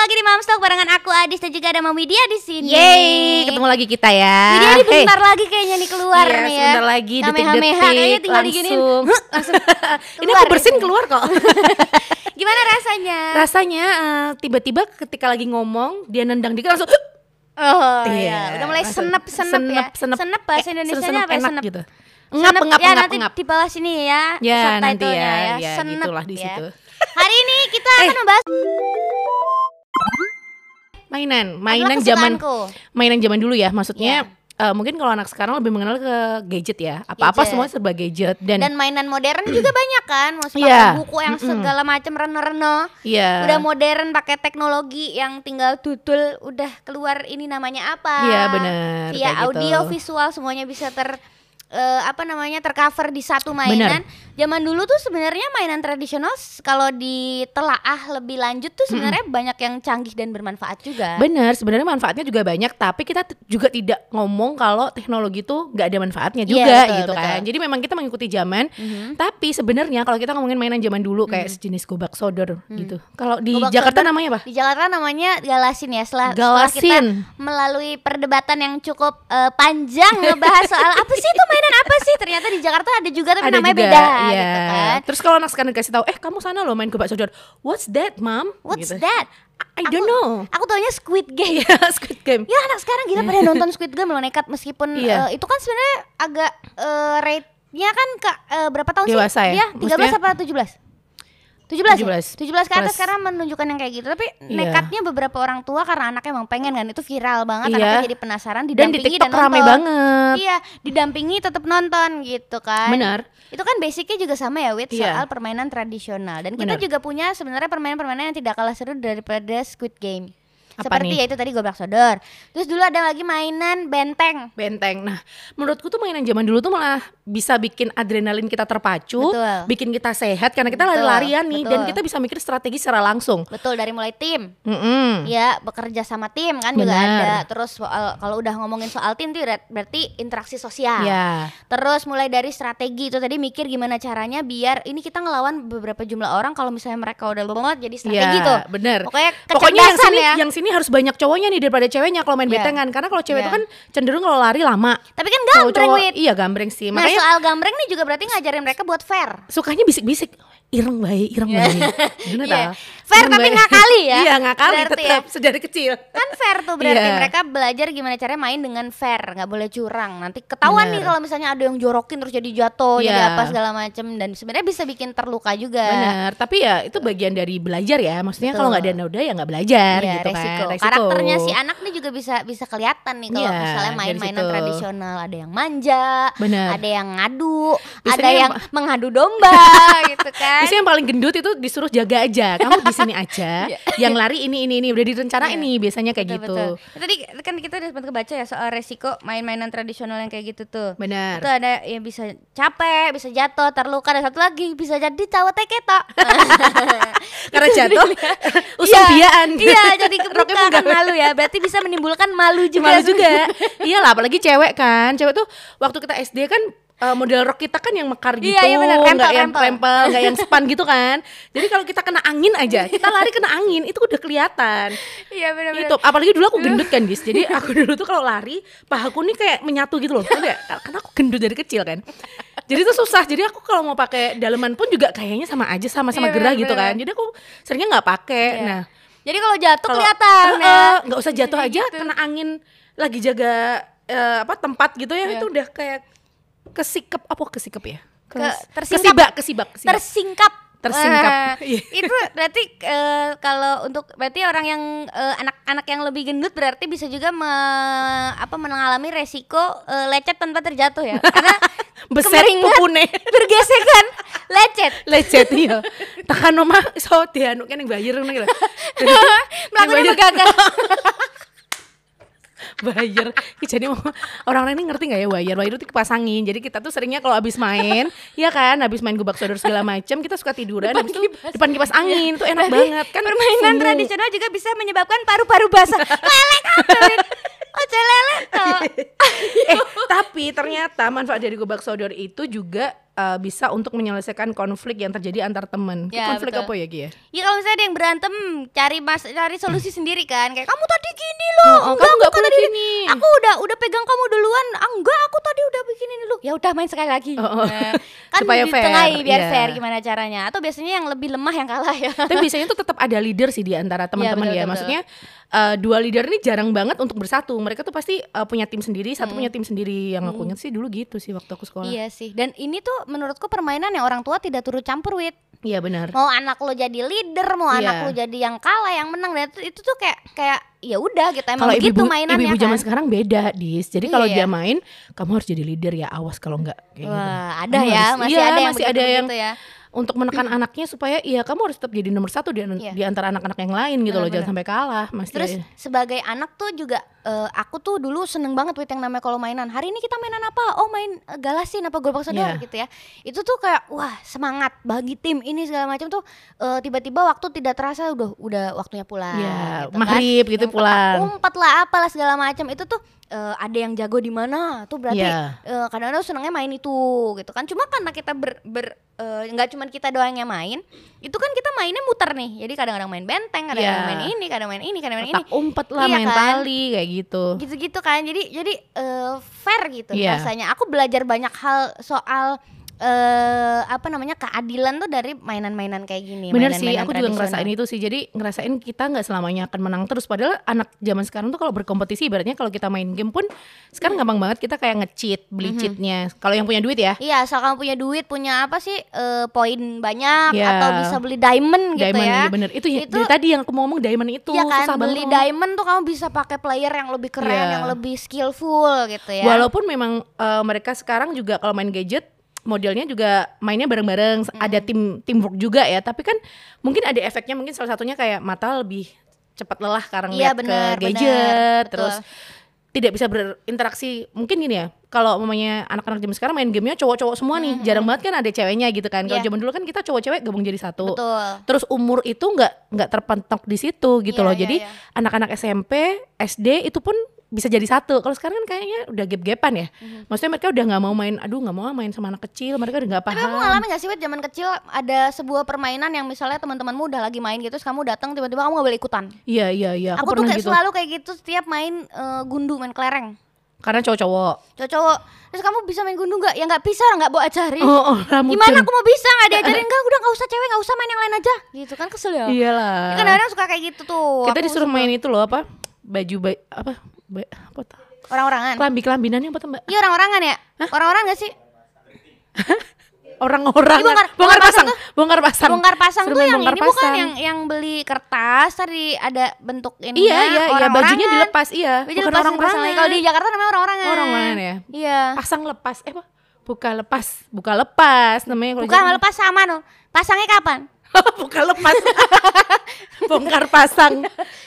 lagi di Mamstok barengan aku Adis dan juga ada Mama Widya di sini. Yeay, ketemu lagi kita ya. Widya ini Hey. bentar lagi kayaknya nih keluar Iya, nih ya. sebentar lagi detik-detik langsung. Huh, langsung Ini aku bersin gitu. keluar kok. Gimana rasanya? Rasanya eh, tiba-tiba ketika lagi ngomong dia nendang dikit langsung Oh Iya, iya, udah mulai senep-senep ya. senep, senep. bahasa Eh, Indonesianya senep apa ya? Senep. gitu. Ngap, ngap, ya, ngap, nanti ngap. di bawah sini ya. Ya, nanti subtitlenya ya, ya, Senep gitulah di ya. situ. Hari ini kita akan Eh. membahas mainan, mainan zaman mainan zaman dulu ya. Maksudnya Iya. eh, mungkin kalau anak sekarang lebih mengenal ke gadget ya. Apa-apa semua serba gadget dan, dan mainan modern juga banyak kan pakai Iya. buku yang segala macam reno-reno iya. udah modern pakai teknologi yang tinggal dudul udah keluar ini namanya apa Iya, bener, via kayak gitu. audio visual semuanya bisa ter eh, apa namanya tercover di satu mainan zaman dulu tuh sebenarnya mainan tradisional kalau ditelaah lebih lanjut tuh sebenarnya banyak yang canggih dan bermanfaat juga Bener, sebenarnya manfaatnya juga banyak, tapi kita juga tidak ngomong kalau teknologi itu nggak ada manfaatnya Iya, juga betul, gitu kan. betul. Jadi memang kita mengikuti zaman, Mhm. tapi sebenarnya kalau kita ngomongin mainan zaman dulu kayak sejenis gobak sodor gitu. Kalau di Gobak Jakarta sodor namanya apa? di Jakarta namanya galasin ya setelah, setelah kita Galasin. melalui perdebatan yang cukup eh, panjang ngebahas soal apa sih itu mainan apa sih ternyata di Jakarta ada juga tapi namanya beda iya. gitu kan Terus kalau anak sekarang dikasih tahu, eh kamu sana loh main gobak sodor. What's that, mom? what's Gitu. that I don't know. aku taunya Squid Game Iya, Squid Game. ya anak sekarang gila pada nonton Squid Game loh nekat meskipun Iya. eh, itu kan sebenarnya agak eh, rate-nya kan ke eh, berapa tahun Dewasa sih ya? dia 13 Maksudnya- apa 17 17 17. 17 17 ke atas Plus. sekarang menunjukkan yang kayak gitu tapi Iya. nekatnya beberapa orang tua karena anaknya emang pengen kan itu viral banget Iya. anaknya jadi penasaran Dan di didampingi TikTok rame nonton. banget. Iya, didampingi tetap nonton gitu kan. Benar. Itu kan basicnya juga sama ya, Wit, Iya. soal permainan tradisional. Dan kita Benar. juga punya sebenarnya permainan-permainan yang tidak kalah seru daripada Squid Game. Apa Seperti nih? ya itu tadi gobrak sodor. Terus dulu ada lagi mainan benteng. Benteng. Nah, menurutku tuh mainan zaman dulu tuh malah bisa bikin adrenalin kita terpacu, Betul. bikin kita sehat karena kita lari-larian nih dan betul. kita bisa mikir strategi secara langsung. Betul dari mulai tim. Mm-mm. Ya, bekerja sama tim kan juga Benar. ada. Terus soal kalau udah ngomongin soal tim tuh ber- berarti interaksi sosial. Ya, Terus mulai dari strategi itu tadi mikir gimana caranya biar ini kita ngelawan beberapa jumlah orang kalau misalnya mereka udah banget jadi strategi ya, tuh. bener. Pokoknya Pokoknya yang sini, ya. yang sini harus banyak cowoknya nih daripada ceweknya kalau main Iya. bentengan. Karena kalau cewek Iya. itu kan cenderung kalau lari lama. Tapi kan gambreng, cowok, iya gambreng sih. Nah, Makanya soal gambreng nih juga berarti ngajarin mereka buat fair. sukanya bisik-bisik. Ireng baik, ireng baik. Bener Iya. tau? Fair Ireng tapi baik. ngakali ya. Iya, ngakali Berarti tetap sejak kecil. Kan fair tuh berarti Iya. mereka belajar gimana caranya main dengan fair, nggak boleh curang. Nanti ketahuan Bener. nih kalau misalnya ada yang jorokin terus jadi jatuh, jadi Iya. apa segala macem dan sebenarnya bisa bikin terluka juga. Benar, tapi ya itu bagian dari belajar ya. Maksudnya kalau nggak ada noda ya nggak belajar Iya, gitu resiko. kan. Karakternya si anak nih juga bisa bisa kelihatan nih kalau Iya, misalnya main-mainan tradisional. Ada yang manja, Benar. ada yang ngadu, ada Biasanya yang yang- mengadu domba gitu kan. Biasanya yang paling gendut itu disuruh jaga aja. Kamu di sini aja. yang lari ini ini ini udah direncanain Iya. nih biasanya kayak Betul, gitu. betul. Tadi kan kita udah sempat kebaca ya soal resiko main-mainan tradisional yang kayak gitu tuh. Benar. Itu ada yang bisa capek, bisa jatuh, terluka, ada satu lagi bisa jadi cawat ketok. Karena jatuh usung Iya, biaan. Iya, jadi kebuka kan malu ya. Berarti bisa menimbulkan malu juga. Malu juga. Iyalah apalagi cewek kan. Cewek tuh waktu kita SD kan eh, model rok kita kan yang mekar gitu, Iya, iya benar. Rempel, nggak yang rempel. nggak yang span gitu kan. Jadi kalau kita kena angin aja, kita lari kena angin itu udah kelihatan. Iya benar-benar. Itu apalagi dulu aku gendut kan, Gis. Jadi aku dulu tuh kalau lari, pahaku nih kayak menyatu gitu loh. Karena aku gendut dari kecil kan. Jadi itu susah. Jadi aku kalau mau pakai daleman pun juga kayaknya sama aja sama-sama Iya, gerah benar, gitu kan. benar. Jadi aku seringnya nggak pakai. Iya. Nah, Jadi kalau jatuh kalau kelihatan Eh, ya. nggak usah jatuh aja gitu. kena angin lagi jaga eh, apa tempat gitu ya Iya. itu udah kayak kesikep apa kesikep ya? Ke- tersingkap. kesibak kesibak kesibak tersingkap. Tersingkap. Iya. itu berarti eh, kalau untuk berarti orang yang eh, anak-anak yang lebih gendut berarti bisa juga me- apa mengalami resiko eh, lecet tanpa terjatuh ya? Karena beset pupune. bergesekan lecet. Lecet iya. Tekan oma so dianu kan yang bayar ngono gitu melakukan gagal bayar jadi mau- orang-orang ini ngerti nggak ya bayar bayar itu dipasangin. Jadi kita tuh seringnya kalau abis main ya kan? Abis main gubak sodor segala macam kita suka tiduran. Habis itu depan kipas angin tuh enak banget kan? permainan semu. tradisional juga bisa menyebabkan paru-paru basah. Lele kabel oh lele eh tapi ternyata manfaat dari gobak sodor itu juga uh, bisa untuk menyelesaikan konflik yang terjadi antar teman. Ya, konflik betul. apa ya Gia? Ya kalau misalnya ada yang berantem cari mas cari solusi sendiri kan kayak kamu tadi gini loh Oh, oh, enggak kamu aku nggak kan boleh tadi gini. aku udah udah pegang kamu duluan ah, enggak aku tadi udah begini dulu ya udah main sekali lagi Oh, oh. Nah, kan Supaya di fair, tengahi biar iya. fair gimana caranya atau biasanya yang lebih lemah yang kalah ya Tapi biasanya tuh tetap ada leader sih di antara teman-teman betul, ya. betul, Maksudnya uh, dua leader ini jarang banget untuk bersatu. Mereka tuh pasti uh, punya tim sendiri, satu punya tim sendiri. Yang aku ingat sih dulu gitu sih waktu aku sekolah. iya sih dan ini tuh menurutku permainan yang orang tua tidak turut campur wit Iya benar. mau anak lo jadi leader mau Iya. anak lo jadi yang kalah yang menang dan itu, itu tuh kayak kayak ya udah gitu emang Kalau begitu ibu-ibu mainannya ibu-ibu kan zaman sekarang beda, Dis. Jadi kalau Iya. dia main, kamu harus jadi leader ya. Awas kalau enggak kayak gitu. Ada Kamu ya, harus- masih iya, ada yang masih ada yang begitu ya. Untuk menekan anaknya supaya iya kamu harus tetap jadi nomor satu di, Iya. di antara anak-anak yang lain gitu loh Benar-benar. jangan sampai kalah mas Terus sebagai anak tuh juga eh, aku tuh dulu seneng banget with yang namanya kalau mainan. Hari ini kita mainan apa? Oh main eh, galasin apa gerobak sodor Iya. gitu ya. Itu tuh kayak wah semangat bagi tim ini segala macam tuh eh, tiba-tiba waktu tidak terasa udah udah waktunya pulang. ya gitu kan. maghrib gitu Yang pulang Umpet lah apalah segala macam itu tuh eh, ada yang jago di mana tuh berarti Iya. eh, kadang-kadang senengnya main itu gitu kan cuma karena kita ber ber eh, nggak cuman kita doang yang main itu kan kita mainnya muter nih jadi kadang-kadang main benteng kadang-kadang Iya. main ini kadang main ini kadang main ini petak umpet lah Iya main kan? tali kayak gitu gitu-gitu kan jadi jadi eh, fair gitu Iya. rasanya aku belajar banyak hal soal eh apa namanya keadilan tuh dari mainan-mainan kayak gini Bener sih, aku juga ngerasain itu sih. Jadi ngerasain kita nggak selamanya akan menang terus. Padahal anak zaman sekarang tuh kalau berkompetisi, ibaratnya kalau kita main game pun sekarang gampang banget kita kayak nge-cheat, beli Mhm. cheatnya. Kalau yang punya duit ya, Iya, asal kamu punya duit, punya apa sih eh, poin banyak Iya. atau bisa beli diamond gitu diamond ya. iya bener. Itu, ya- Itu- dari tadi yang aku mau ngomong diamond itu Iya kan, susah beli banget. diamond tuh kamu bisa pakai player yang lebih keren, Iya. yang lebih skillful gitu ya. Walaupun memang eh, mereka sekarang juga kalau main gadget modelnya juga mainnya bareng-bareng, ada tim teamwork juga ya. Tapi kan mungkin ada efeknya mungkin salah satunya kayak mata lebih cepat lelah karena Iya, ngeliat bener, ke bener. gadget, Betul. terus tidak bisa berinteraksi. Mungkin gini ya, kalau mamanya anak-anak zaman sekarang main gamenya cowok-cowok semua nih, jarang banget kan ada ceweknya gitu kan. Kalau Iya. zaman dulu kan kita cowok-cewek gabung jadi satu. Betul. Terus umur itu nggak nggak terpentok di situ gitu Iya, loh. iya, Jadi iya. anak-anak SMP, SD itu pun bisa jadi satu. Kalau sekarang kan kayaknya udah gap-gapan ya. Maksudnya mereka udah nggak mau main, aduh nggak mau main sama anak kecil. Mereka udah nggak Tapi kamu paham. ngalamin gak sih Wit zaman kecil ada sebuah permainan yang misalnya teman-temanmu udah lagi main gitu terus kamu datang tiba-tiba kamu gak boleh ikutan. Iya iya iya. Aku, Aku, tuh kayak gitu. selalu kayak gitu setiap main eh, gundu, main kelereng. Karena cowok-cowok. Cowok-cowok. Terus kamu bisa main gundu gak? Ya nggak bisa, nggak bawa ajarin. Oh, oh Gimana aku mau bisa nggak diajarin? Enggak, udah nggak usah cewek, nggak usah main yang lain aja. Gitu kan kesel ya. Iyalah. Ya, Kadang-kadang suka kayak gitu tuh. Kita Aku disuruh main itu loh apa? Baju ba- apa? Apa tuh? orang-orangan. Kelambi kelambinan apa tuh mbak? Iya orang-orangan ya? Orang-orang gak sih? Orang-orang. Bongkar- bongkar pasang pasang. Bongkar pasang. Bongkar pasang tuh yang bongkar ini bukan pasang. yang yang beli kertas tadi ada bentuk ini Iya iya iya bajunya dilepas iya. Baju Bukan orang dipasang lagi. Kalau di Jakarta namanya orang-orangan. Orang-orangan ya? Iya. pasang lepas eh apa? Buka lepas, buka lepas namanya kalau Bukan jadi- lepas sama no. Pasangnya kapan? buka lepas. bongkar pasang.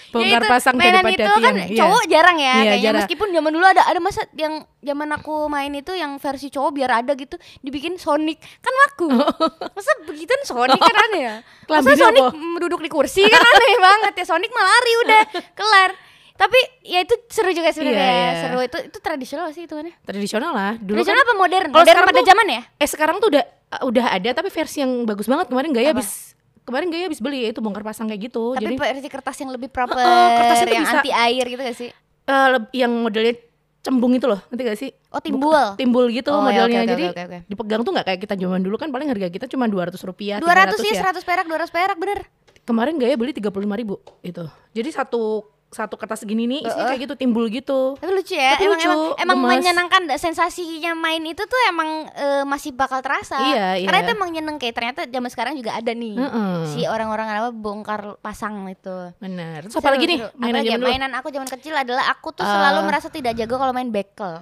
Bongkar Ya itu, pasang mainan daripada itu kan tiang. Iya. cowok jarang ya Iya, kayaknya jarang. meskipun zaman dulu ada ada masa yang zaman aku main itu yang versi cowok biar ada gitu dibikin Sonic kan laku masa begitu Sonic kan ada ya masa Sonic apa? duduk di kursi kan aneh banget ya Sonic mah lari udah kelar tapi ya itu seru juga sebenarnya Iya, ya iya. seru itu itu tradisional sih itu kan Tradisional lah. Dulu tradisional kan, apa modern Kalau modern pada zaman ya eh sekarang tuh udah udah ada tapi versi yang bagus banget kemarin Gaya Apa? habis kemarin Gaya habis beli itu bongkar pasang kayak gitu. tapi Jadi versi kertas yang lebih proper kertasnya tuh yang bisa- anti air gitu gak sih eh, leb- yang modelnya cembung itu loh, ngerti gak sih? oh timbul Timbul gitu Oh, ya, modelnya. oke, oke, Jadi oke, oke. dipegang tuh nggak kayak kita zaman dulu kan paling harga kita cuma 200 rupiah, 200 300 ya 100 perak 200 perak bener Kemarin Gaya beli 35 ribu itu. Jadi satu satu kertas segini nih isinya kayak gitu timbul gitu. Tapi lucu ya, Tapi emang lucu, emang, emang gemes. menyenangkan sensasinya main itu tuh emang eh, masih bakal terasa. Iya, Karena iya. itu emang nyeneng kayak ternyata zaman sekarang juga ada nih. Mm-mm. Si orang-orang apa bongkar pasang itu. Benar. Terus apa lagi nih? Mainan Apalagi ya? mainan aku zaman kecil adalah aku tuh Eh. selalu merasa tidak jago kalau main bekel.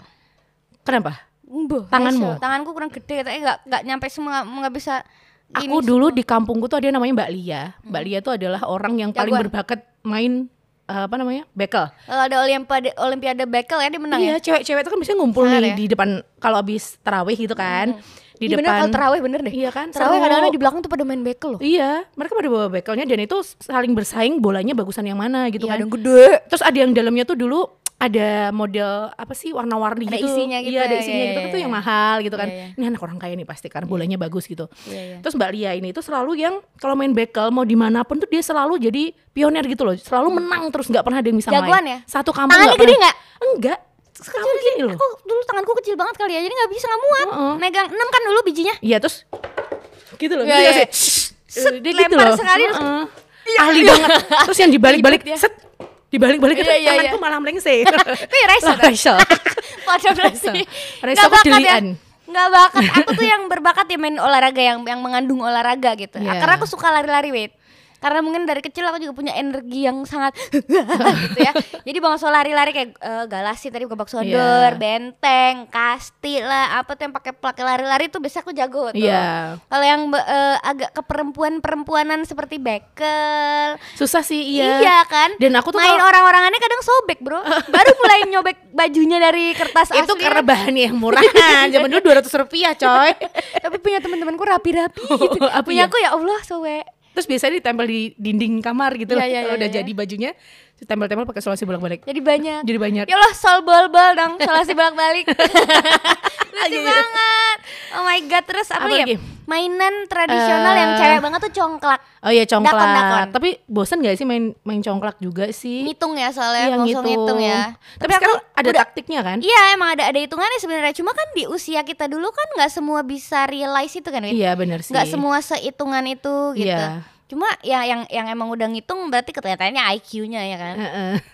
Kenapa? Mbuh, Tanganmu? Tanganku kurang gede, tapi nggak nggak nyampe semua nggak bisa. Aku dulu di kampungku tuh ada namanya Mbak Lia. Mbak Lia tuh adalah orang yang paling Jagoan. berbakat main apa namanya? bekel. Kalau ada olimpiade olimpiade bekel ya dia menang iya, ya. cewek-cewek tuh kan biasanya ngumpul nih ya? di depan kalau habis tarawih gitu kan. Di Iya bener depan kalau terawih bener deh. Iya kan? Terawih kadang-kadang di belakang tuh pada main bekel loh. Iya, mereka pada bawa bekelnya dan itu saling bersaing bolanya bagusan yang mana gitu Iya, kan. ada yang gede. Terus ada yang dalamnya tuh dulu ada model apa sih warna-warni gitu. isinya gitu Iya, ada ya, isinya iya, gitu iya, tuh yang iya. mahal gitu kan. Iya, iya. Ini anak orang kaya nih pasti karena bolanya bagus gitu. Iya, iya. Terus Mbak Lia ini tuh selalu yang kalau main bekel mau di mana pun tuh dia selalu jadi pioner gitu loh. Selalu menang terus nggak pernah ada yang bisa Jagoan main. ya? Satu kampung Tangannya gede pernah- nggak? Enggak. Kamu gini loh. Aku dulu tanganku kecil banget kali ya, jadi nggak bisa nggak muat. Heeh. Megang enam kan dulu bijinya. Iya terus gitu loh. Iya, iya. Set, dia gitu loh. sekali terus- Heeh. Ahli banget. Terus yang dibalik-balik set dibalik-balik itu Iya, iya, tanganku iya. malah melengseng. Tapi? Rachel. Pada berarti Raisa Nggak kok bakat ya. Nggak bakat Aku tuh yang berbakat ya main olahraga Yang yang mengandung olahraga gitu Iya. Karena aku suka lari-lari wait karena mungkin dari kecil aku juga punya energi yang sangat gitu ya. Jadi bangsa lari-lari kayak eh, galasi tadi gebak sodor, Iya. benteng, kasti lah, apa tuh yang pakai pakai lari-lari tuh biasa aku jago tuh. Iya. Kalau yang eh, agak keperempuan-perempuanan seperti bekel, Susah sih iya. Iya kan? Dan aku tuh main kalau- orang-orangannya kadang sobek, Bro. Baru mulai nyobek bajunya dari kertas itu asli. karena bahannya yang murah zaman dulu dua ratus rupiah coy Tapi punya teman-temanku rapi-rapi gitu. apa punya ya? aku ya Allah sobek. Terus biasanya ditempel di dinding kamar gitu Iya, loh iya, kalau iya, udah iya. jadi bajunya ditempel-tempel pakai solusi bolak-balik Jadi banyak. jadi banyak Ya Allah, sol bol-bol dong, solasi bolak-balik. Lucu Iya, iya. banget. Oh my god, terus apa, Apa ya? lagi? Mainan tradisional yang Eh, cewek banget tuh congklak. oh iya congklak Dakon-dakon. tapi bosan gak sih main main congklak juga sih Ngitung ya soalnya, Iya, langsung ngitung ya. tapi, sekarang ada udah- taktiknya kan Iya emang ada ada hitungannya sebenarnya cuma kan di usia kita dulu kan nggak semua bisa realize itu kan Win? iya benar sih nggak semua sehitungan itu gitu Iya. Cuma ya yang yang emang udah ngitung berarti kelihatannya IQ-nya ya kan?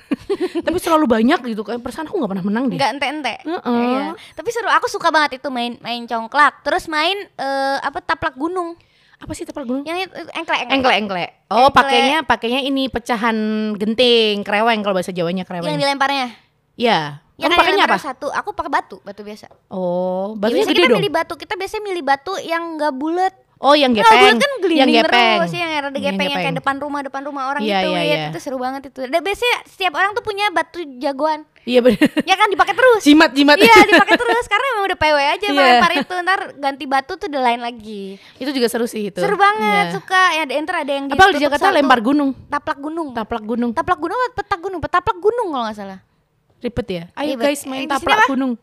Tapi selalu banyak gitu kan perasaan aku nggak pernah menang deh. Nggak ente-ente Heeh. Iya. tapi seru aku suka banget itu main main congklak terus main eh, apa taplak gunung. Apa sih tapal gunung? Yang itu engklek engklek. Engklek oh Engklek. pakainya pakainya ini pecahan genting kreweng kalau bahasa jawanya yang kreweng dilemparnya? Iya. yang Kamu pakainya apa? satu. Aku pakai batu batu biasa. Oh, Ya, batunya biasanya gede kita dong. milih batu. Kita biasanya milih batu yang nggak bulat Oh, yang Kalau gepeng. bulat kan gelinding yang gepeng. terus yang ada gepeng yang, kayak depan rumah depan rumah orang Iya, gitu iya, Wit. iya. itu seru banget itu dan biasanya setiap orang tuh punya batu jagoan Iya benar. ya kan dipakai terus Jimat jimat. iya dipakai terus karena emang udah PW aja Iya. melempar itu ntar ganti batu tuh udah lain lagi itu juga seru sih itu. seru banget Iya. suka ya ada enter ada yang Apa kalau di Jakarta satu. lempar gunung, taplak gunung taplak gunung. taplak gunung apa petak gunung petaplak gunung kalau nggak salah Ribet ya. Ayo Ribet. guys Eh, main di sini taplak apa?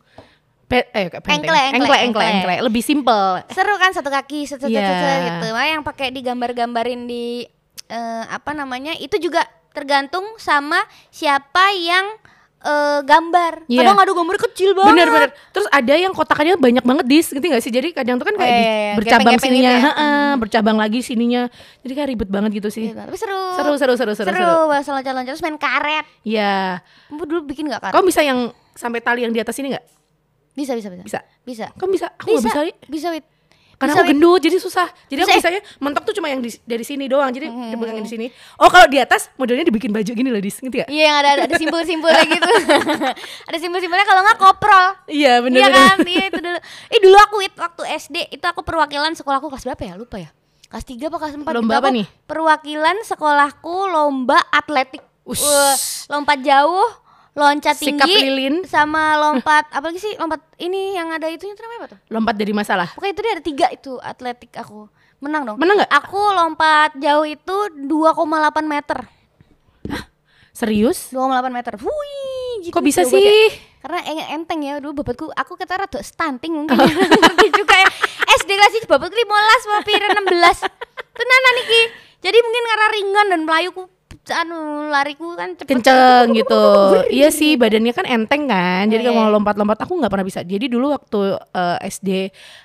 Pe eh. Engklek, engklek, engklek, engklek, engklek. engklek. Lebih simpel. seru kan satu kaki set set Iya. set, set, gitu Makanya yang pakai digambar-gambarin di eh, apa namanya itu juga tergantung sama siapa yang eh, gambar Iya. kadang ada gambar kecil banget Bener bener. Terus ada yang kotakannya banyak banget dis, ngerti gak sih? Jadi kadang tuh kan kayak Oh, di- iya, iya. bercabang Gepeng-gepeng sininya, gitu ya. heeh, bercabang lagi sininya. Jadi kayak ribet banget gitu sih. Iya, tapi seru Seru seru seru seru. seru, seru. bahasa loncat-loncat terus main karet Iya. kamu dulu bikin gak karet Kamu bisa yang sampai tali yang di atas ini nggak? Bisa bisa bisa Bisa. bisa Kamu bisa? Aku bisa. Wi. bisa Wit. Karena Bisa, aku gendut jadi susah. Jadi Bisa, aku ya? bisanya mentok tuh cuma yang di- dari sini doang. Jadi Hmm. dipegangin di sini. Oh, kalau di atas modelnya dibikin baju gini loh, Dis. Ngerti gak? Iya yang ada ada simpul-simpulnya gitu. ada simpul-simpulnya kalau nggak koprol. Iya, bener Iya kan? Iya itu dulu. Eh dulu aku Wit, waktu SD itu aku perwakilan sekolahku kelas berapa ya? Lupa ya. Kelas 3 apa kelas 4 Lomba apa nih? Perwakilan sekolahku lomba atletik. Ush. Wah, lompat jauh, loncat Sikap tinggi lilin. sama lompat apa lagi sih? Lompat ini yang ada itu namanya apa tuh? Lompat dari masalah. Pokoknya itu dia ada tiga itu atletik aku. Menang dong. Menang nggak? Aku lompat jauh itu 2,8 meter. Serius? 2,8 meter. Wih, gitu Kok bisa ya. sih? Karena en- enteng ya dulu bapakku aku kata rada stunting mungkin ya. ngerti juga ya. SD kelas itu bapakku 15 mau pira 16. Tenanan iki. Jadi mungkin karena ringan dan melayuku anu lariku kan cepet. Kenceng gitu. Iya sih, badannya kan enteng kan. Jadi Iya, kalau iya. lompat-lompat aku nggak pernah bisa. Jadi dulu waktu eh, SD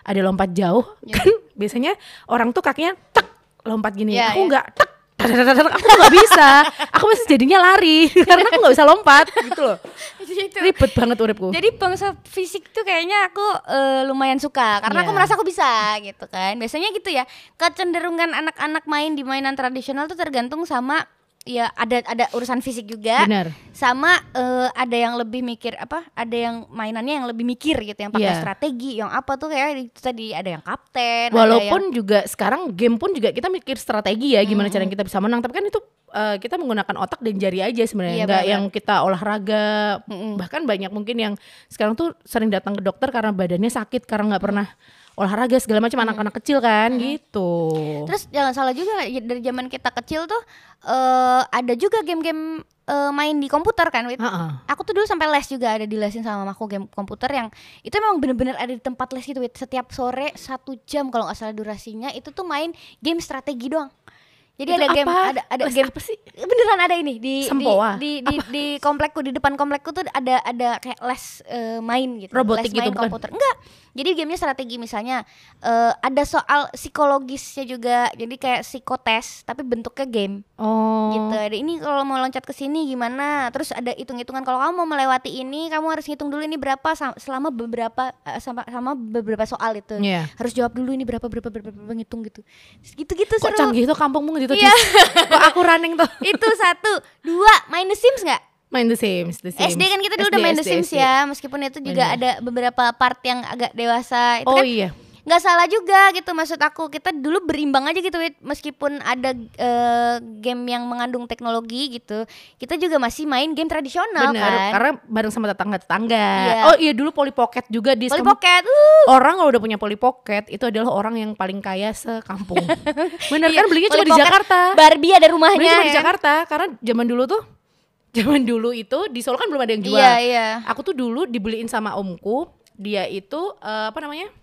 ada lompat jauh, Iya. kan biasanya orang tuh kakinya tek lompat gini. Iya, aku iya. nggak tek. dadadadadad, Aku nggak bisa. Aku masih jadinya lari karena aku nggak bisa lompat gitu loh. Gitu. Ribet banget uripku. Jadi bangsa fisik tuh kayaknya aku eh, lumayan suka karena aku Iya. merasa aku bisa gitu kan. Biasanya gitu ya. Kecenderungan anak-anak main di mainan tradisional tuh tergantung sama ya ada ada urusan fisik juga. Benar. Sama eh, ada yang lebih mikir apa? Ada yang mainannya yang lebih mikir gitu yang pakai Iya. strategi, yang apa tuh kayak itu tadi ada yang kapten, ada Walaupun juga sekarang game pun juga kita mikir strategi ya gimana Hmm. cara kita bisa menang. Tapi kan itu eh, kita menggunakan otak dan jari aja sebenarnya, Iya, nggak yang kita olahraga. Bahkan banyak mungkin yang sekarang tuh sering datang ke dokter karena badannya sakit karena nggak pernah olahraga segala macam anak-anak kecil kan gitu. Terus jangan salah juga ya, dari zaman kita kecil tuh eh ada juga game-game eh, main di komputer kan Wit. Heeh. Aku tuh dulu sampai les juga ada dilesin sama mamaku game komputer yang itu memang bener-bener ada di tempat les gitu Wit. Setiap sore satu jam kalau nggak salah durasinya itu tuh main game strategi doang. Jadi Itu ada game apa? ada ada Les game apa sih? beneran ada ini di di Sempoa? di, di, di komplekku di depan komplekku tuh ada ada kayak les eh, main gitu Robotik les gitu, main bukan? komputer enggak jadi gamenya strategi misalnya eh, ada soal psikologisnya juga jadi kayak psikotes tapi bentuknya game Oh. gitu ada ini kalau mau loncat ke sini gimana terus ada hitung-hitungan kalau kamu mau melewati ini kamu harus hitung dulu ini berapa selama beberapa eh, sama sama beberapa soal itu Iya. harus jawab dulu ini berapa berapa berapa, berapa ngitung gitu gitu gitu Kok seru canggih tuh kampungmu gitu Iya. Cis? Kok aku running tuh itu satu dua main The Sims nggak Main The Sims, The Sims SD kan kita dulu SD, udah main The SD, Sims SD. ya meskipun itu juga Bener. ada beberapa part yang agak dewasa itu Oh kan iya nggak salah juga gitu maksud aku kita dulu berimbang aja gitu meskipun ada eh, game yang mengandung teknologi gitu kita juga masih main game tradisional Bener, kan karena bareng sama tetangga-tetangga Iya. Oh iya dulu Polly Pocket juga di Polly kamu- Pocket uh, Orang kalau udah punya Polly Pocket itu adalah orang yang paling kaya sekampung. Bener Iya, kan belinya cuma di Jakarta. Barbie ada rumahnya Belinya cuma di ya. Jakarta karena zaman dulu tuh zaman dulu itu di Solo kan belum ada yang jual. iya iya Aku tuh dulu dibeliin sama omku, dia itu eh, apa namanya?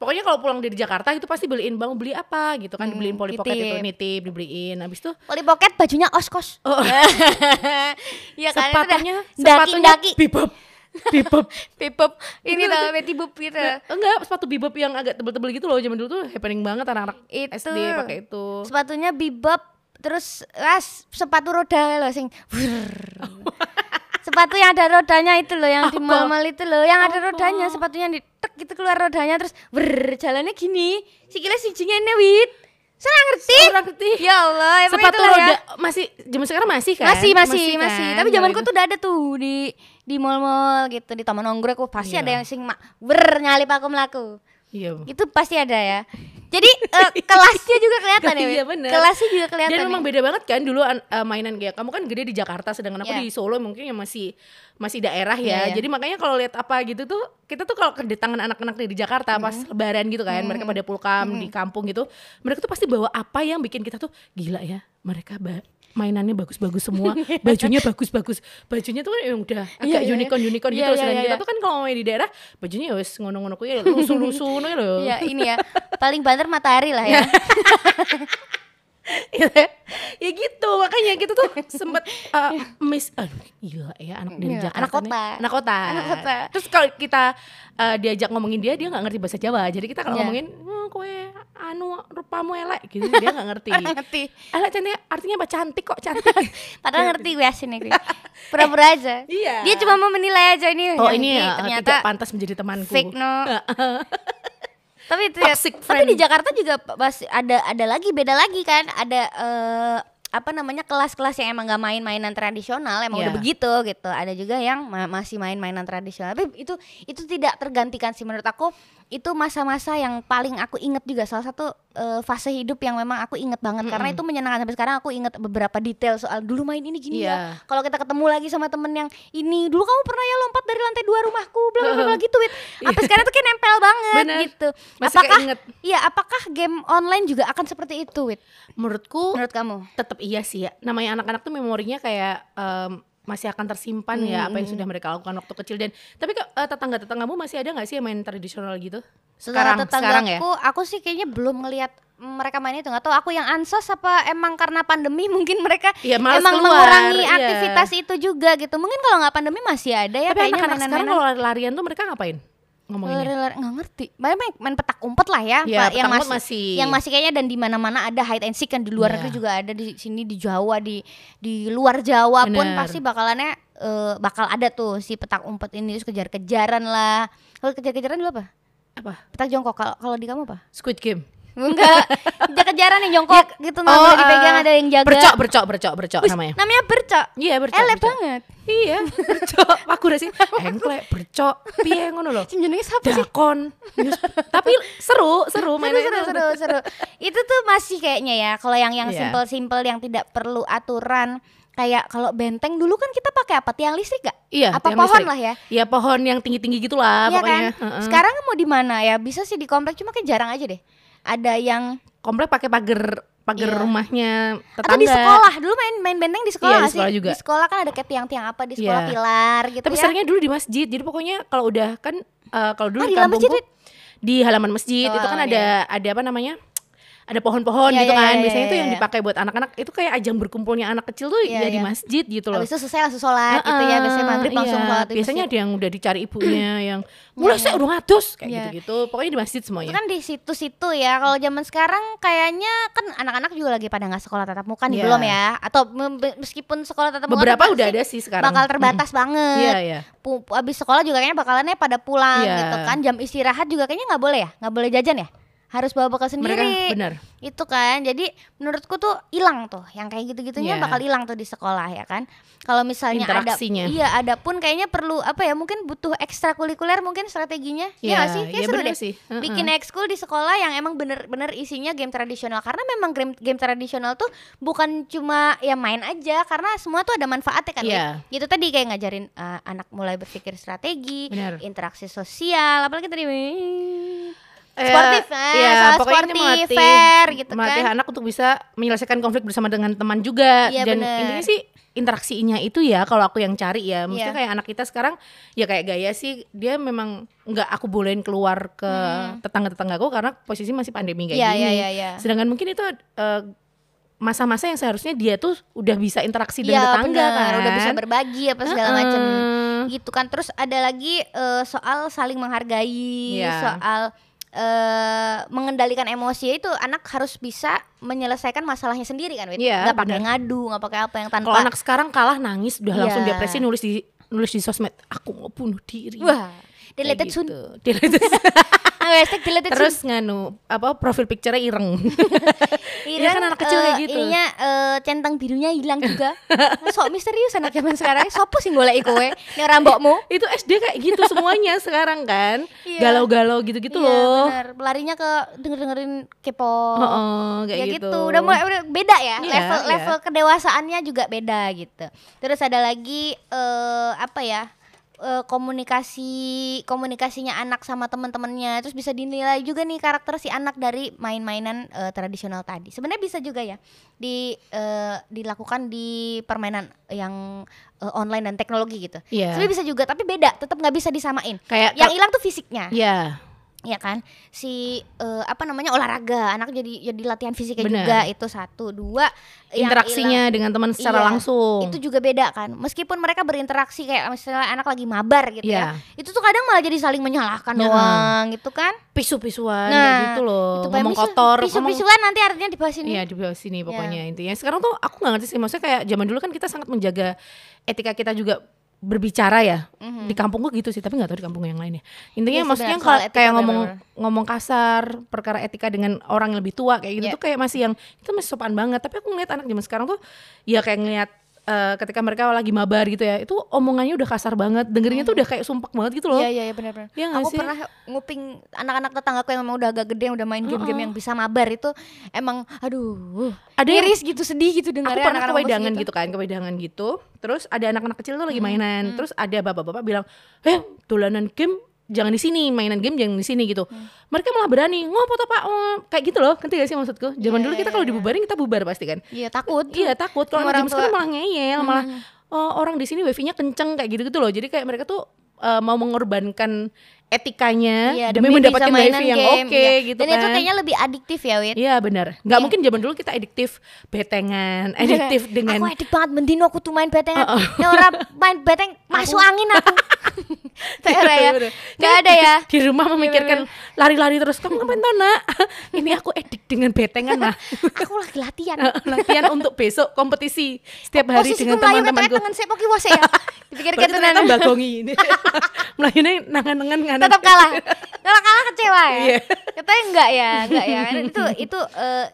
Pokoknya kalau pulang dari Jakarta itu pasti beliin bang beli apa gitu kan Hmm, dibeliin Polly Pocket itu nitip. nitip dibeliin habis itu Polly Pocket bajunya oskos Oh. Iya kan sepatunya itu sepatunya daki-daki bebop bebop pipep ini Itu- tau Betty Boop gitu enggak sepatu bebop yang agak tebel-tebel gitu loh zaman dulu tuh happening banget anak-anak Itu. SD pakai itu sepatunya bebop terus ras sepatu roda loh sing. sepatu yang ada rodanya itu loh yang di Apa? mall-mall itu loh yang ada rodanya sepatunya di tek gitu keluar rodanya terus ber jalannya gini sikilnya si ini wit saya ngerti Orang ngerti. ya Allah emang sepatu ya. roda masih zaman sekarang masih kan masih masih masih, kan? tapi zamanku Kalau tuh udah ada tuh di di mall-mall gitu di taman nongkrong aku pasti Iya. ada yang sing mak ber nyalip aku melaku. Iya itu pasti ada ya jadi eh, kelasnya juga kelihatan ya Iya, Wit? bener. kelasnya juga kelihatan dan memang ya. beda banget kan dulu eh, mainan kayak kamu kan gede di Jakarta sedangkan aku Iya. di Solo mungkin yang masih masih daerah ya iya. jadi makanya kalau lihat apa gitu tuh kita tuh kalau kedatangan anak-anak dari Jakarta pas lebaran gitu kan mereka pada pulkam di kampung gitu mereka tuh pasti bawa apa yang bikin kita tuh gila ya mereka mainannya bagus-bagus semua bajunya bagus-bagus bajunya tuh kan yang udah Iya, agak iya, iya. unicorn unicorn gitu Iya, sedangkan iya, kita iya. tuh kan kalau main di daerah bajunya ya wes ngono-ngono kuwi lusuh-lusuh loh Iya ini ya paling banter matahari lah ya. ya gitu makanya kita tuh sempet uh, miss aduh gila ya anak dari Iya, Jakarta anak nih. kota. anak kota Anak kota. terus kalau kita uh, diajak ngomongin dia dia nggak ngerti bahasa Jawa jadi kita kalau Iya. ngomongin oh, kue anu rupamu elek gitu dia nggak ngerti ngerti. elek cantik artinya apa cantik kok cantik Padahal ngerti gue asin gue. Pura-pura aja. Iya. Dia cuma mau menilai aja ini. oh yang ini ya ternyata tidak pantas menjadi temanku fake no. Tapi itu ya, Toxic tapi di friend. Jakarta juga masih ada ada lagi beda lagi kan ada eh, apa namanya kelas-kelas yang emang gak main mainan tradisional emang udah Iya. begitu gitu ada juga yang ma- masih main mainan tradisional tapi itu itu tidak tergantikan sih menurut aku itu masa-masa yang paling aku inget juga. Salah satu eh, fase hidup yang memang aku inget banget. Karena itu menyenangkan. Sampai sekarang aku inget beberapa detail soal dulu main ini gini Iya. ya kalau kita ketemu lagi sama temen yang ini dulu kamu pernah ya lompat dari lantai dua rumahku? Bla bla bla gitu wit. Sampai sekarang tuh kayak nempel banget Bener. gitu. Masih apakah keinget. iya apakah game online juga akan seperti itu wit? Menurutku menurut kamu? tetap iya sih ya. Namanya anak-anak tuh memorinya kayak em, masih akan tersimpan ya apa yang Hmm. sudah mereka lakukan waktu kecil dan tapi ke- eh, tetangga-tetanggamu masih ada nggak sih yang main tradisional gitu? Sekarang sekarang ya. tetanggaku, aku sih kayaknya belum ngelihat mereka main itu nggak tahu aku yang ansos apa emang karena pandemi mungkin mereka males emang keluar, mengurangi iya. aktivitas itu juga gitu mungkin kalau nggak pandemi masih ada ya Tapi kayaknya anak-anak sekarang kalau lari-larian tuh mereka ngapain? Ngomonginnya. Nggak ngerti. Main, main, main petak umpet lah ya, Pak, yang masih, masih. yang masih kayaknya dan di mana-mana ada hide and seek kan di luar Iya. negeri juga ada di sini di Jawa di di luar Jawa pun Bener. pasti bakalannya eh, bakal ada tuh si petak umpet ini terus kejar-kejaran lah. Kalau kejar-kejaran dulu apa? Apa? Petak jongkok. Kalau kalau di kamu apa? Squid Game. Enggak. kejar-kejaran yang jongkok gitu nggak boleh dipegang eh, ada yang jaga. Bercok, bercok, bercok, bercok Wih, namanya. Namanya bercok. Iya, bercok. Elek banget. Iya, bercok. Aku udah sih engklek, bercok, piye ngono loh. Sim jenenge siapa sih? Dakon. Tapi seru, seru seru mainnya seru seru seru itu tuh masih kayaknya ya kalau yang yang Iya. simple simple yang tidak perlu aturan kayak kalau benteng dulu kan kita pakai apa tiang listrik gak Iya, apa tiang pohon listrik. lah ya Iya pohon yang tinggi-tinggi gitulah Iya pokoknya. kan Heeh. sekarang mau di mana ya bisa sih di komplek cuma kayak jarang aja deh ada yang komplek pakai pagar pagar Iya. rumahnya tetangga atau di sekolah dulu main main benteng di sekolah Iya, di nggak sih sekolah juga. di sekolah kan ada kayak tiang-tiang apa di sekolah Iya. pilar gitu tapi ya seringnya dulu di masjid jadi pokoknya kalau udah kan eh, kalau dulu Ah, di kampungku di halaman masjid Oh, itu kan iya. ada ada apa namanya ada pohon-pohon Iya, gitu iya, kan. iya, biasanya iya, itu yang iya. dipakai buat anak-anak itu kayak ajang berkumpulnya anak kecil tuh Iya, ya di iya. masjid gitu loh. Habis itu selesai langsung sholat gitu ya biasanya maghrib langsung Iya, sholat di biasanya ada yang udah dicari ibunya yang mulai saya udah ngatus kayak Iya. gitu-gitu. Pokoknya di masjid itu semuanya. kan di situ-situ ya. Kalau zaman sekarang kayaknya kan anak-anak juga lagi pada nggak sekolah tatap muka nih Iya. belum ya? Atau meskipun sekolah tatap muka beberapa udah ada sih sekarang. bakal terbatas banget. Iya iya. Abis sekolah juga kayaknya bakalannya pada pulang Iya. gitu kan. Jam istirahat juga kayaknya nggak boleh ya? Nggak boleh jajan ya harus bawa bekal mereka sendiri benar itu kan jadi menurutku tuh hilang tuh yang kayak gitu-gitunya Iya. bakal hilang tuh di sekolah ya kan kalau misalnya ada Interaksinya. iya ada pun kayaknya perlu apa ya mungkin butuh ekstrakurikuler mungkin strateginya ya Iya, sih kayak iya seru bener deh sih. Heeh. bikin ekskul di sekolah yang emang bener-bener isinya game tradisional karena memang game game tradisional tuh bukan cuma ya main aja karena semua tuh ada manfaatnya kan. Wit? gitu tadi kayak ngajarin uh, anak mulai berpikir strategi Bener. interaksi sosial apalagi tadi Eh, sportif ah, iya, soal pokoknya ini sportif melatih- fair gitu melatih kan anak untuk bisa menyelesaikan konflik bersama dengan teman juga Iya, dan bener. intinya sih interaksinya itu ya kalau aku yang cari ya maksudnya Iya. kayak anak kita sekarang ya kayak gaya sih dia memang nggak aku bolehin keluar ke tetangga-tetanggaku karena posisi masih pandemi kayak Iya, gini iya, iya, iya. sedangkan mungkin itu eh, masa-masa yang seharusnya dia tuh udah bisa interaksi dengan Iya tetangga benar, kan udah bisa berbagi apa segala macam Heeh. gitu kan terus ada lagi eh, soal saling menghargai Iya. soal eh mengendalikan emosi itu anak harus bisa menyelesaikan masalahnya sendiri kan Wit? Iya, nggak pakai ngadu nggak pakai apa yang tanpa kalau anak sekarang kalah nangis udah langsung Iya. depresi nulis di nulis di sosmed aku mau bunuh diri wah deleted soon gitu. Deleted hashtag deleted terus nganu apa profil picture-nya ireng Iya kan anak kecil kayak gitu. ininya eh, centang birunya hilang juga sok misterius anak zaman sekarang sopo sih golek kowe ini rambokmu itu SD kayak gitu semuanya sekarang kan Iya. galau-galau gitu-gitu Iya, loh bener. Larinya ke denger-dengerin K-pop. Heeh, kayak ya gitu. gitu. Udah mulai udah beda ya. Iya, level iya. level kedewasaannya juga beda gitu. Terus ada lagi eh apa ya? Eh, komunikasi komunikasinya anak sama teman-temannya. Terus bisa dinilai juga nih karakter si anak dari main-mainan eh, tradisional tadi. Sebenarnya bisa juga ya di eh, dilakukan di permainan yang eh, online dan teknologi gitu. Iya. sebenarnya bisa juga tapi beda tetap nggak bisa disamain. Kayak yang hilang tuh fisiknya. Ya ya kan? Si eh, apa namanya olahraga. Anak jadi jadi latihan fisiknya Bener. juga. Itu satu. Dua interaksinya dengan teman secara Iya, langsung. Itu juga beda kan? Meskipun mereka berinteraksi kayak misalnya anak lagi mabar gitu Iya. ya itu tuh kadang malah jadi saling menyalahkan Nah. doang gitu kan? Pisu-pisuan Nah, gitu loh. itu ngomong misu- kotor ngomong pisu-pisuan nanti artinya dibahas ini Iya di bawah sini pokoknya intinya. Sekarang tuh aku nggak ngerti sih maksudnya kayak zaman dulu kan kita sangat menjaga etika kita juga berbicara ya Mhm. di kampung gua gitu sih tapi nggak tahu di kampung yang lainnya intinya Iya maksudnya kalau kayak ngomong benar-benar. ngomong kasar perkara etika dengan orang yang lebih tua kayak gitu Iya. tuh kayak masih yang itu masih sopan banget tapi aku ngeliat anak zaman sekarang tuh ya kayak ngeliat eh, ketika mereka lagi mabar gitu ya itu omongannya udah kasar banget. Dengerinnya tuh udah kayak sumpah banget gitu loh. Iya iya iya benar-benar. Iya nggak Aku sih? pernah nguping anak-anak tetanggaku yang memang udah agak gede yang udah main game-game yang bisa mabar itu emang aduh Ada miris gitu sedih gitu aku dengarnya pernah anak-anak kewedangan bos gitu. kan kewedangan gitu. Terus ada anak-anak kecil tuh lagi Hmm, mainan. terus ada bapak-bapak bilang eh dolanan game jangan di sini mainan game jangan di sini gitu. Hmm. mereka malah berani ngopo toh pak? Oh, kayak gitu loh ngerti gak sih maksudku? Zaman Iya, dulu kita iya, kalau iya. dibubarin kita bubar pasti kan? Iya takut. iya takut. Kalau orang zaman sekarang malah ngeyel malah oh, orang di sini wifi-nya kenceng kayak gitu gitu loh. Jadi kayak mereka tuh eh, mau mengorbankan etikanya Iya, demi, bisa mendapatkan yang oke iya. gitu Dan kan itu kayaknya lebih adiktif ya, Wit. Iya benar. Nggak mungkin zaman dulu kita adiktif betengan, adiktif dengan Aku edik banget mendino aku tuh main betengan. Ya orang main beteng masuk angin aku. Tera ya. Bener. Nggak ada ya. di rumah memikirkan lari-lari terus kamu ngapain tau nak ini aku edik dengan betengan mah Aku lagi latihan. latihan untuk besok kompetisi setiap hari Posisiku dengan teman-temanku tangan saya poki wase ya. Dipikir Berarti gitu ternyata nan. mbak Gongi ini melayunya nangan-nangan Tetap kalah. Kalau kalah kecewa ya. Iya. Katanya enggak ya, enggak ya. Itu itu eh,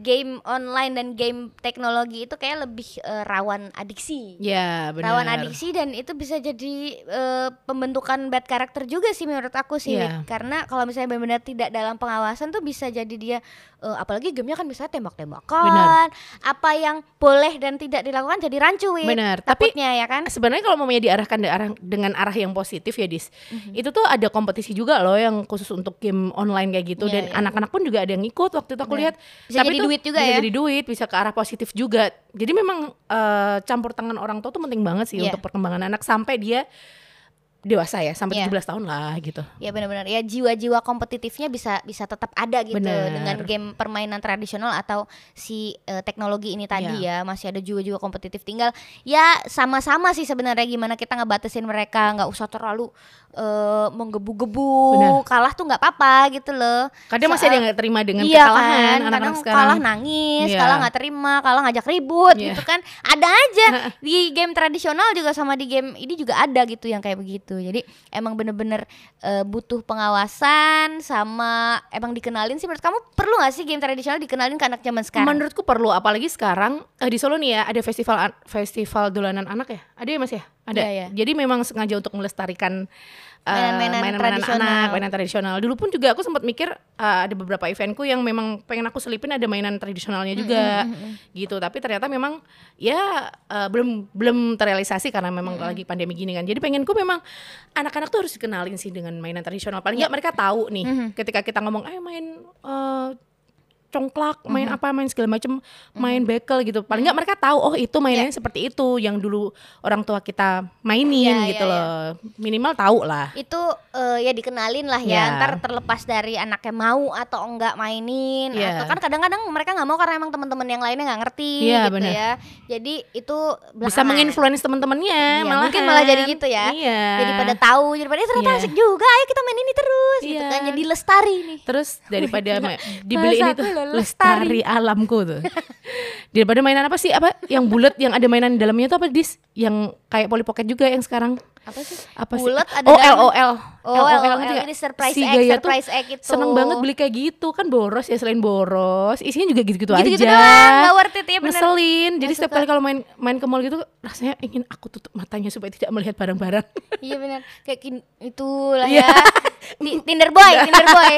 game online dan game teknologi itu kayak lebih uh, rawan adiksi. Ya, benar. Rawan adiksi dan itu bisa jadi uh, pembentukan bad karakter juga sih menurut aku sih. Yeah. Karena kalau misalnya benar-benar tidak dalam pengawasan tuh bisa jadi dia uh, apalagi gamenya kan bisa tembak-tembakan. Apa yang boleh dan tidak dilakukan jadi rancu. Benar. Takutnya Tapi ya kan. Sebenarnya kalau mau diarahkan arah dengan arah yang positif ya Dis. Mm-hmm. Itu tuh ada kompetisi juga loh yang khusus untuk game online kayak gitu yeah, dan anak anak-anak pun juga ada yang ikut waktu itu aku lihat. Bisa Tapi jadi duit juga bisa ya. jadi duit, bisa ke arah positif juga. Jadi memang uh, campur tangan orang tua tuh penting banget sih yeah. untuk perkembangan anak sampai dia dewasa ya sampai yeah. 17 tahun lah gitu. Ya benar-benar ya jiwa-jiwa kompetitifnya bisa bisa tetap ada gitu Bener. dengan game permainan tradisional atau si uh, teknologi ini tadi yeah. ya masih ada jiwa-jiwa kompetitif tinggal ya sama-sama sih sebenarnya gimana kita ngebatasin mereka nggak usah terlalu uh, menggebu-gebu kalah tuh nggak apa-apa gitu loh. Kadang masih ada yang gak terima dengan iya kekalahan kan? anak-anak sekarang. Kalah nangis, yeah. kalah nggak terima, kalah ngajak ribut yeah. gitu kan. Ada aja di game tradisional juga sama di game ini juga ada gitu yang kayak begitu gitu. Jadi emang bener-bener uh, butuh pengawasan sama emang dikenalin sih. Menurut kamu perlu gak sih game tradisional dikenalin ke anak zaman sekarang? Menurutku perlu apalagi sekarang uh, di Solo nih ya ada festival festival dolanan anak ya? Ada ya mas ya? Ada? Ya, ya. jadi memang sengaja untuk melestarikan mainan-mainan uh, tradisional. anak, mainan tradisional. Dulu pun juga aku sempat mikir uh, ada beberapa eventku yang memang pengen aku selipin ada mainan tradisionalnya juga, mm -hmm. gitu. Tapi ternyata memang ya uh, belum belum terrealisasi karena memang mm -hmm. lagi pandemi gini kan. Jadi pengenku memang anak-anak tuh harus dikenalin sih dengan mainan tradisional. Paling nggak yeah. mereka tahu nih, mm -hmm. ketika kita ngomong, ayo main uh, congklak, main mm -hmm. apa, main segala macam, main mm -hmm. bekel gitu. Paling nggak mereka tahu oh itu mainannya yeah. seperti itu yang dulu orang tua kita mainin yeah, gitu yeah, loh. Yeah. Minimal tahu lah. Itu uh, ya dikenalin lah ya. Yeah. Ntar terlepas dari anaknya mau atau enggak mainin yeah. atau kan kadang-kadang mereka nggak mau karena emang teman-teman yang lainnya nggak ngerti yeah, gitu bener. ya. Jadi itu belakangan. bisa menginfluence teman-temannya yeah, malah mungkin malah jadi gitu ya. Yeah. Jadi pada tahu, jadi pada eh, ternyata yeah. asik juga. Ayo kita main ini terus yeah. gitu kan. Jadi lestari nih. Terus daripada dibeli ini tuh lestari alamku tuh. Daripada mainan apa sih? Apa yang bulat yang ada mainan di dalamnya tuh apa dis? Yang kayak Polly Pocket juga yang sekarang. Apa sih? Apa bulat ada Oh, LOL. Oh, LOL, LOL ini surprise si egg, surprise egg itu. Seneng banget beli kayak gitu kan boros ya selain boros, isinya juga gitu-gitu aja. Gitu-gitu doang, gak worth it ya bener. Ngeselin. Jadi setiap kali kalau main main ke mall gitu rasanya ingin aku tutup matanya supaya tidak melihat barang-barang. iya benar. Kayak itulah ya. Tinder boy, Tinder boy.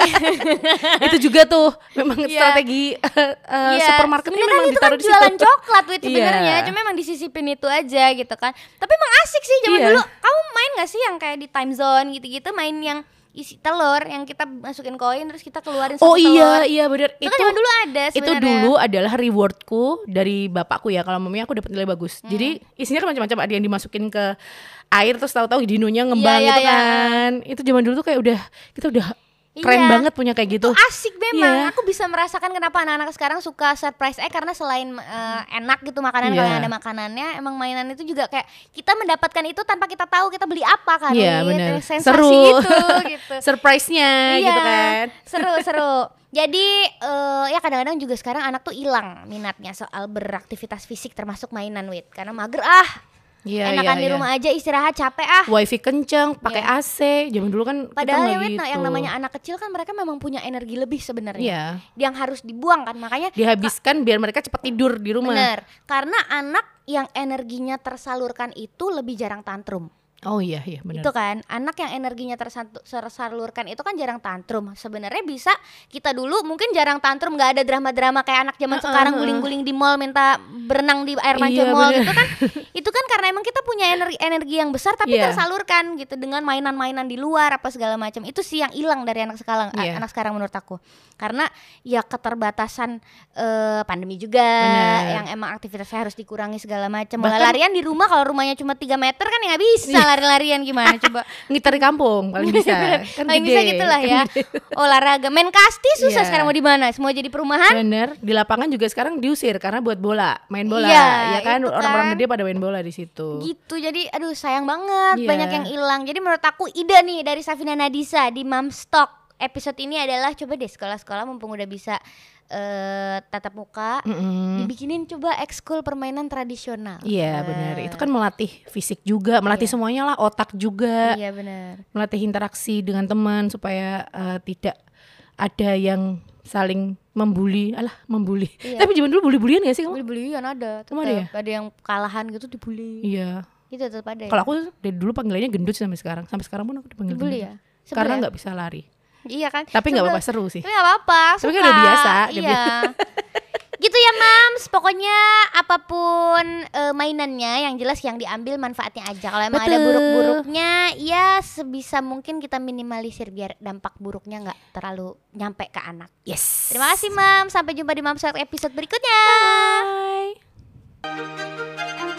itu juga tuh memang yeah. strategi uh, uh, yeah. supermarketnya memang itu kan jualan coklat wit sebenarnya. Yeah. Cuma memang disisipin itu aja gitu kan. Tapi emang asik sih zaman yeah. dulu. Kamu main gak sih yang kayak di time zone gitu-gitu main yang isi telur yang kita masukin koin terus kita keluarin satu Oh iya iya benar itu, itu kan dulu ada sebenarnya. Itu dulu adalah rewardku dari bapakku ya kalau mami aku dapat nilai bagus. Hmm. Jadi isinya kan macam-macam ada yang dimasukin ke air terus tahu-tahu dinonya ngembang yeah, gitu yeah, kan. Itu zaman dulu tuh kayak udah kita udah Keren iya. banget punya kayak gitu. Itu asik memang. Yeah. Aku bisa merasakan kenapa anak-anak sekarang suka surprise egg karena selain uh, enak gitu makanan yeah. kalau ada makanannya, emang mainan itu juga kayak kita mendapatkan itu tanpa kita tahu kita beli apa kan. Iya yeah, benar. Sensasi seru. itu gitu. Surprise-nya iya, gitu kan. Seru seru. Jadi uh, ya kadang-kadang juga sekarang anak tuh hilang minatnya soal beraktivitas fisik termasuk mainan wit karena mager ah Iya, enakan iya, di iya. rumah aja istirahat capek ah wifi kenceng pakai yeah. AC zaman dulu kan padahal ya gitu. yang namanya anak kecil kan mereka memang punya energi lebih sebenarnya yeah. yang harus dibuang kan makanya dihabiskan biar mereka cepat tidur di rumah bener karena anak yang energinya tersalurkan itu lebih jarang tantrum Oh iya iya benar. Itu kan anak yang energinya tersalurkan itu kan jarang tantrum. Sebenarnya bisa kita dulu mungkin jarang tantrum nggak ada drama-drama kayak anak zaman uh, sekarang guling-guling di mall minta berenang di air mancur iya, mall bener. gitu kan. itu kan karena emang kita punya energi energi yang besar tapi yeah. tersalurkan gitu dengan mainan-mainan di luar apa segala macam. Itu sih yang hilang dari anak sekarang yeah. anak sekarang menurut aku. Karena ya keterbatasan uh, pandemi juga bener. yang emang aktivitasnya harus dikurangi segala macam. Larian di rumah kalau rumahnya cuma 3 meter kan ya nggak bisa iya lari-larian gimana? Coba. Ngitar di kampung paling bisa. Kan paling bisa gitulah ya. Olahraga. Main kasti susah yeah. sekarang mau di mana? Semua jadi perumahan? Bener. Di lapangan juga sekarang diusir karena buat bola. Main bola. Yeah, ya kan? orang-orang kan. gede pada main bola di situ. Gitu. Jadi aduh sayang banget. Yeah. banyak yang hilang. Jadi menurut aku ide nih dari Safina Nadisa di Mamstock episode ini adalah coba deh sekolah-sekolah mumpung udah bisa uh, tatap muka, mm -hmm. dibikinin coba ekskul permainan tradisional. Iya uh. benar. Itu kan melatih fisik juga, melatih iya. semuanya lah, otak juga. Iya benar. Melatih interaksi dengan teman supaya uh, tidak ada yang saling membuli alah membuli Iya. tapi zaman dulu bully-bulian gak sih kamu bully-bullyan ada tetap ada ya? ada yang kalahan gitu dibully iya itu tetap ada ya? kalau aku dari dulu panggilannya gendut sampai sekarang sampai sekarang pun aku dipanggil dibully gendut. ya karena ya? nggak bisa lari iya kan? Tapi nggak apa-apa seru sih. Tapi nggak apa-apa Tapi kan udah biasa, udah iya. gitu ya mams. Pokoknya apa pun eh, mainannya yang jelas yang diambil manfaatnya aja. Kalau emang ada Betul. buruk-buruknya ya sebisa mungkin kita minimalisir biar dampak buruknya nggak terlalu nyampe ke anak. Yes. Terima kasih mam sampai jumpa di mams episode berikutnya. Bye